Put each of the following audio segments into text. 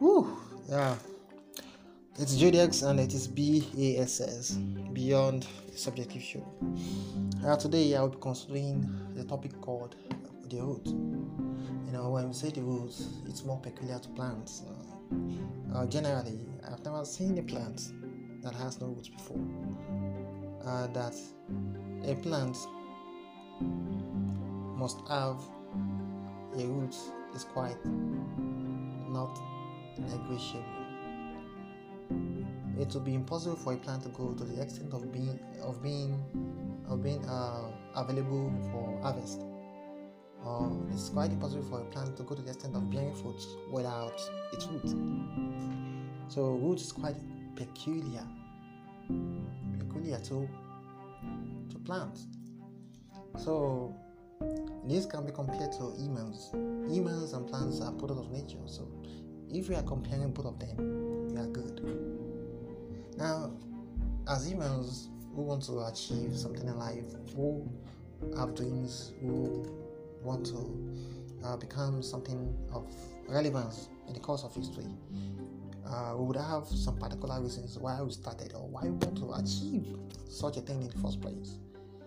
Whew, yeah. It's JDX and it is BASS, Beyond Subjective Show. Uh, today I will be considering the topic called the root. You know, when we say the root, it's more peculiar to plants. Uh, uh, generally, I've never seen a plant that has no roots before. Uh, that a plant must have a root is quite not negotiable. It will be impossible for a plant to go to the extent of being of being of being uh, available for harvest. Or it's quite impossible for a plant to go to the extent of bearing fruits without its root. So root is quite peculiar, peculiar to to plants. So this can be compared to humans. Humans and plants are products of nature. So if we are comparing both of them, we are good. Now, as humans who want to achieve something in life, who have dreams, who want to uh, become something of relevance in the course of history, uh, we would have some particular reasons why we started or why we want to achieve such a thing in the first place.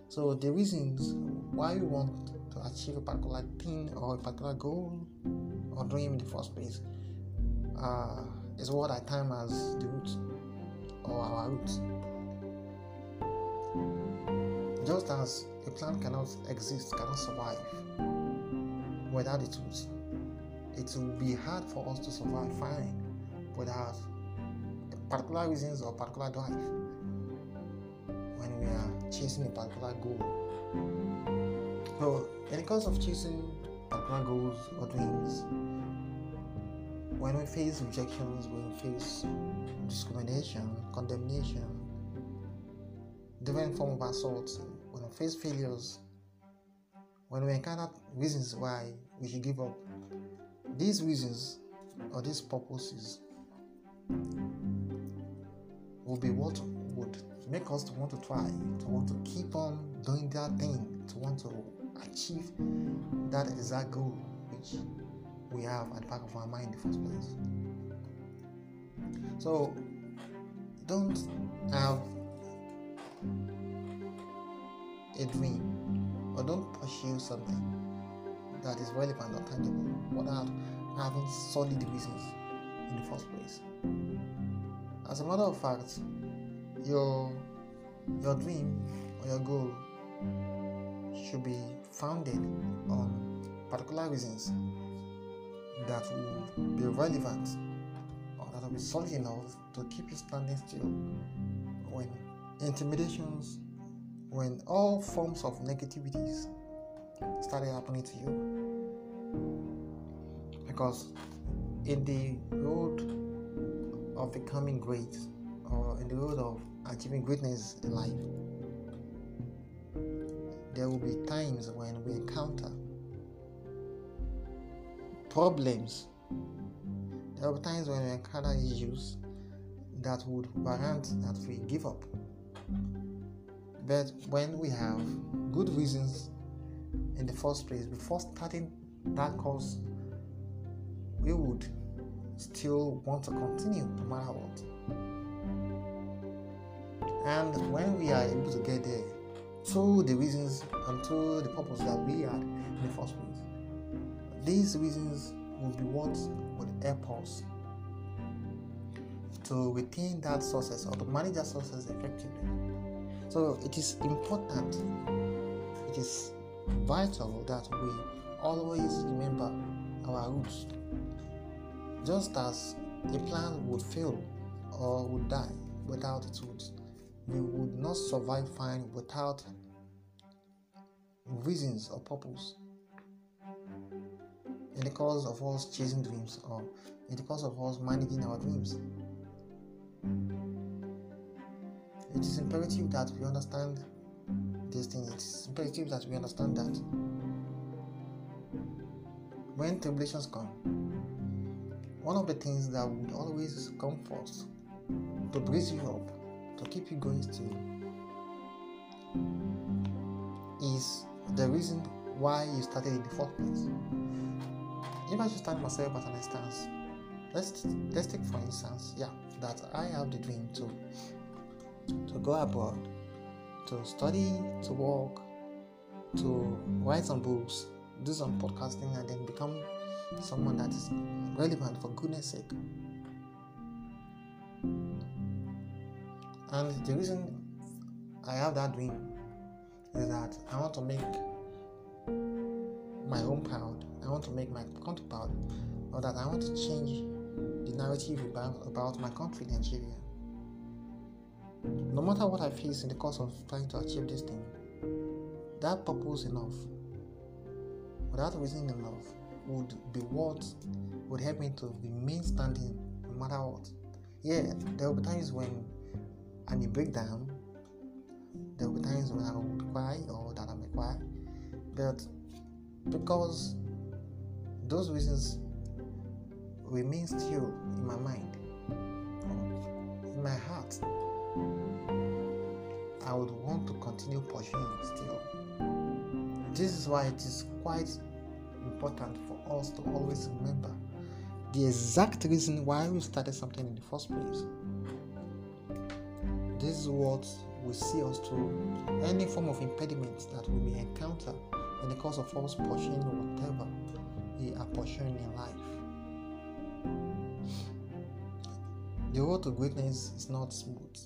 So the reasons why we want to achieve a particular thing or a particular goal or dream in the first place uh, is what I time as the root or our root. Just as a plant cannot exist, cannot survive without its roots, it will be hard for us to survive fine without particular reasons or particular drive when we are chasing a particular goal. So, in the course of chasing particular goals or dreams, when we face rejections, when we face discrimination, condemnation, different form of assaults, when we face failures, when we encounter reasons why we should give up, these reasons or these purposes will be what would make us to want to try, to want to keep on doing that thing, to want to achieve that exact goal which we have at the back of our mind in the first place. So don't have a dream or don't pursue something that is relevant or tangible without having solid reasons in the first place. As a matter of fact, your your dream or your goal should be founded on particular reasons that will be relevant or that will be solid enough to keep you standing still when intimidations, when all forms of negativities started happening to you. Because in the road of becoming great or in the road of achieving greatness in life, there will be times when we encounter problems. There are times when we encounter issues that would warrant that we give up. But when we have good reasons in the first place, before starting that course, we would still want to continue no matter what. And when we are able to get there, through the reasons and through the purpose that we had in the first place, these reasons will be what would help us to retain that success or to manage that success effectively. So it is important, it is vital that we always remember our roots. Just as a plant would fail or would die without its roots, we would not survive fine without reasons or purpose. In the course of us chasing dreams or in the course of us managing our dreams, it is imperative that we understand these things. It is imperative that we understand that when tribulations come, one of the things that would always come first to brace you up, to keep you going still, is the reason why you started in the first place. If I start myself as an instance, let's let's take for instance, yeah, that I have the dream to to go abroad, to study, to work, to write some books, do some podcasting, and then become someone that is relevant for goodness sake. And the reason I have that dream is that I want to make my home proud. I want to make my country proud, or that I want to change the narrative about, about my country, Nigeria. No matter what I face in the course of trying to achieve this thing, that purpose enough, without reason enough, would be what would help me to remain standing no matter what. Yeah, there will be times when I may break down, there will be times when I will cry or that I may cry, but because those reasons remain still in my mind, in my heart. I would want to continue pursuing still. This is why it is quite important for us to always remember the exact reason why we started something in the first place. This is what will see us through any form of impediment that we may encounter in the course of us pursuing whatever we are in life. The road to greatness is not smooth.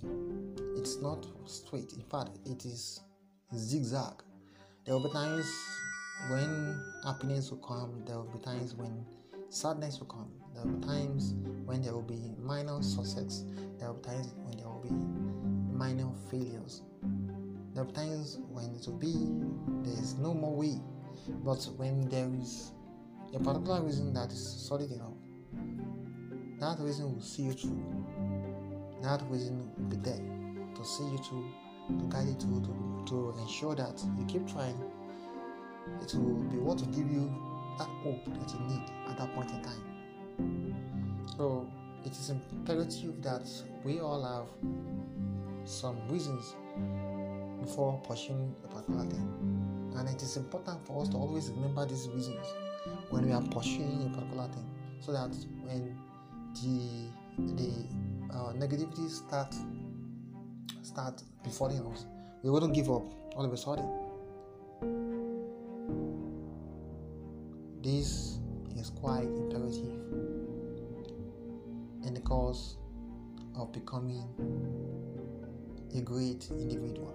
It's not straight. In fact, it is zigzag. There will be times when happiness will come. There will be times when sadness will come. There will be times when there will be minor success. There will be times when there will be minor failures. There will be times when it will be there is no more way. But when there is a particular reason that is solid enough, that reason will see you through. That reason will be there to see you through, to guide you through, to, to ensure that you keep trying. It will be what will give you that hope that you need at that point in time. So it is imperative that we all have some reasons before pursuing a particular thing. And it is important for us to always remember these reasons when we are pursuing a particular thing so that when the the uh, negativity start start befalling us, we wouldn't give up all of a sudden. This is quite imperative in the cause of becoming a great individual.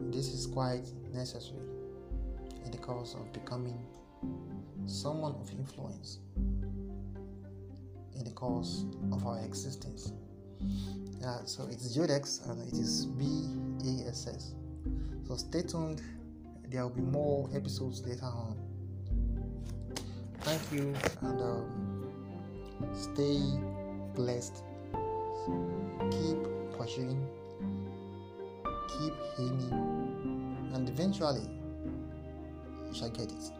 This is quite necessary in the cause of becoming someone of influence in the course of our existence. Yeah, so it's Jodex and it is BASS. So stay tuned, there will be more episodes later on. Thank you and um, stay blessed. Keep pursuing, keep aiming, and eventually you shall get it.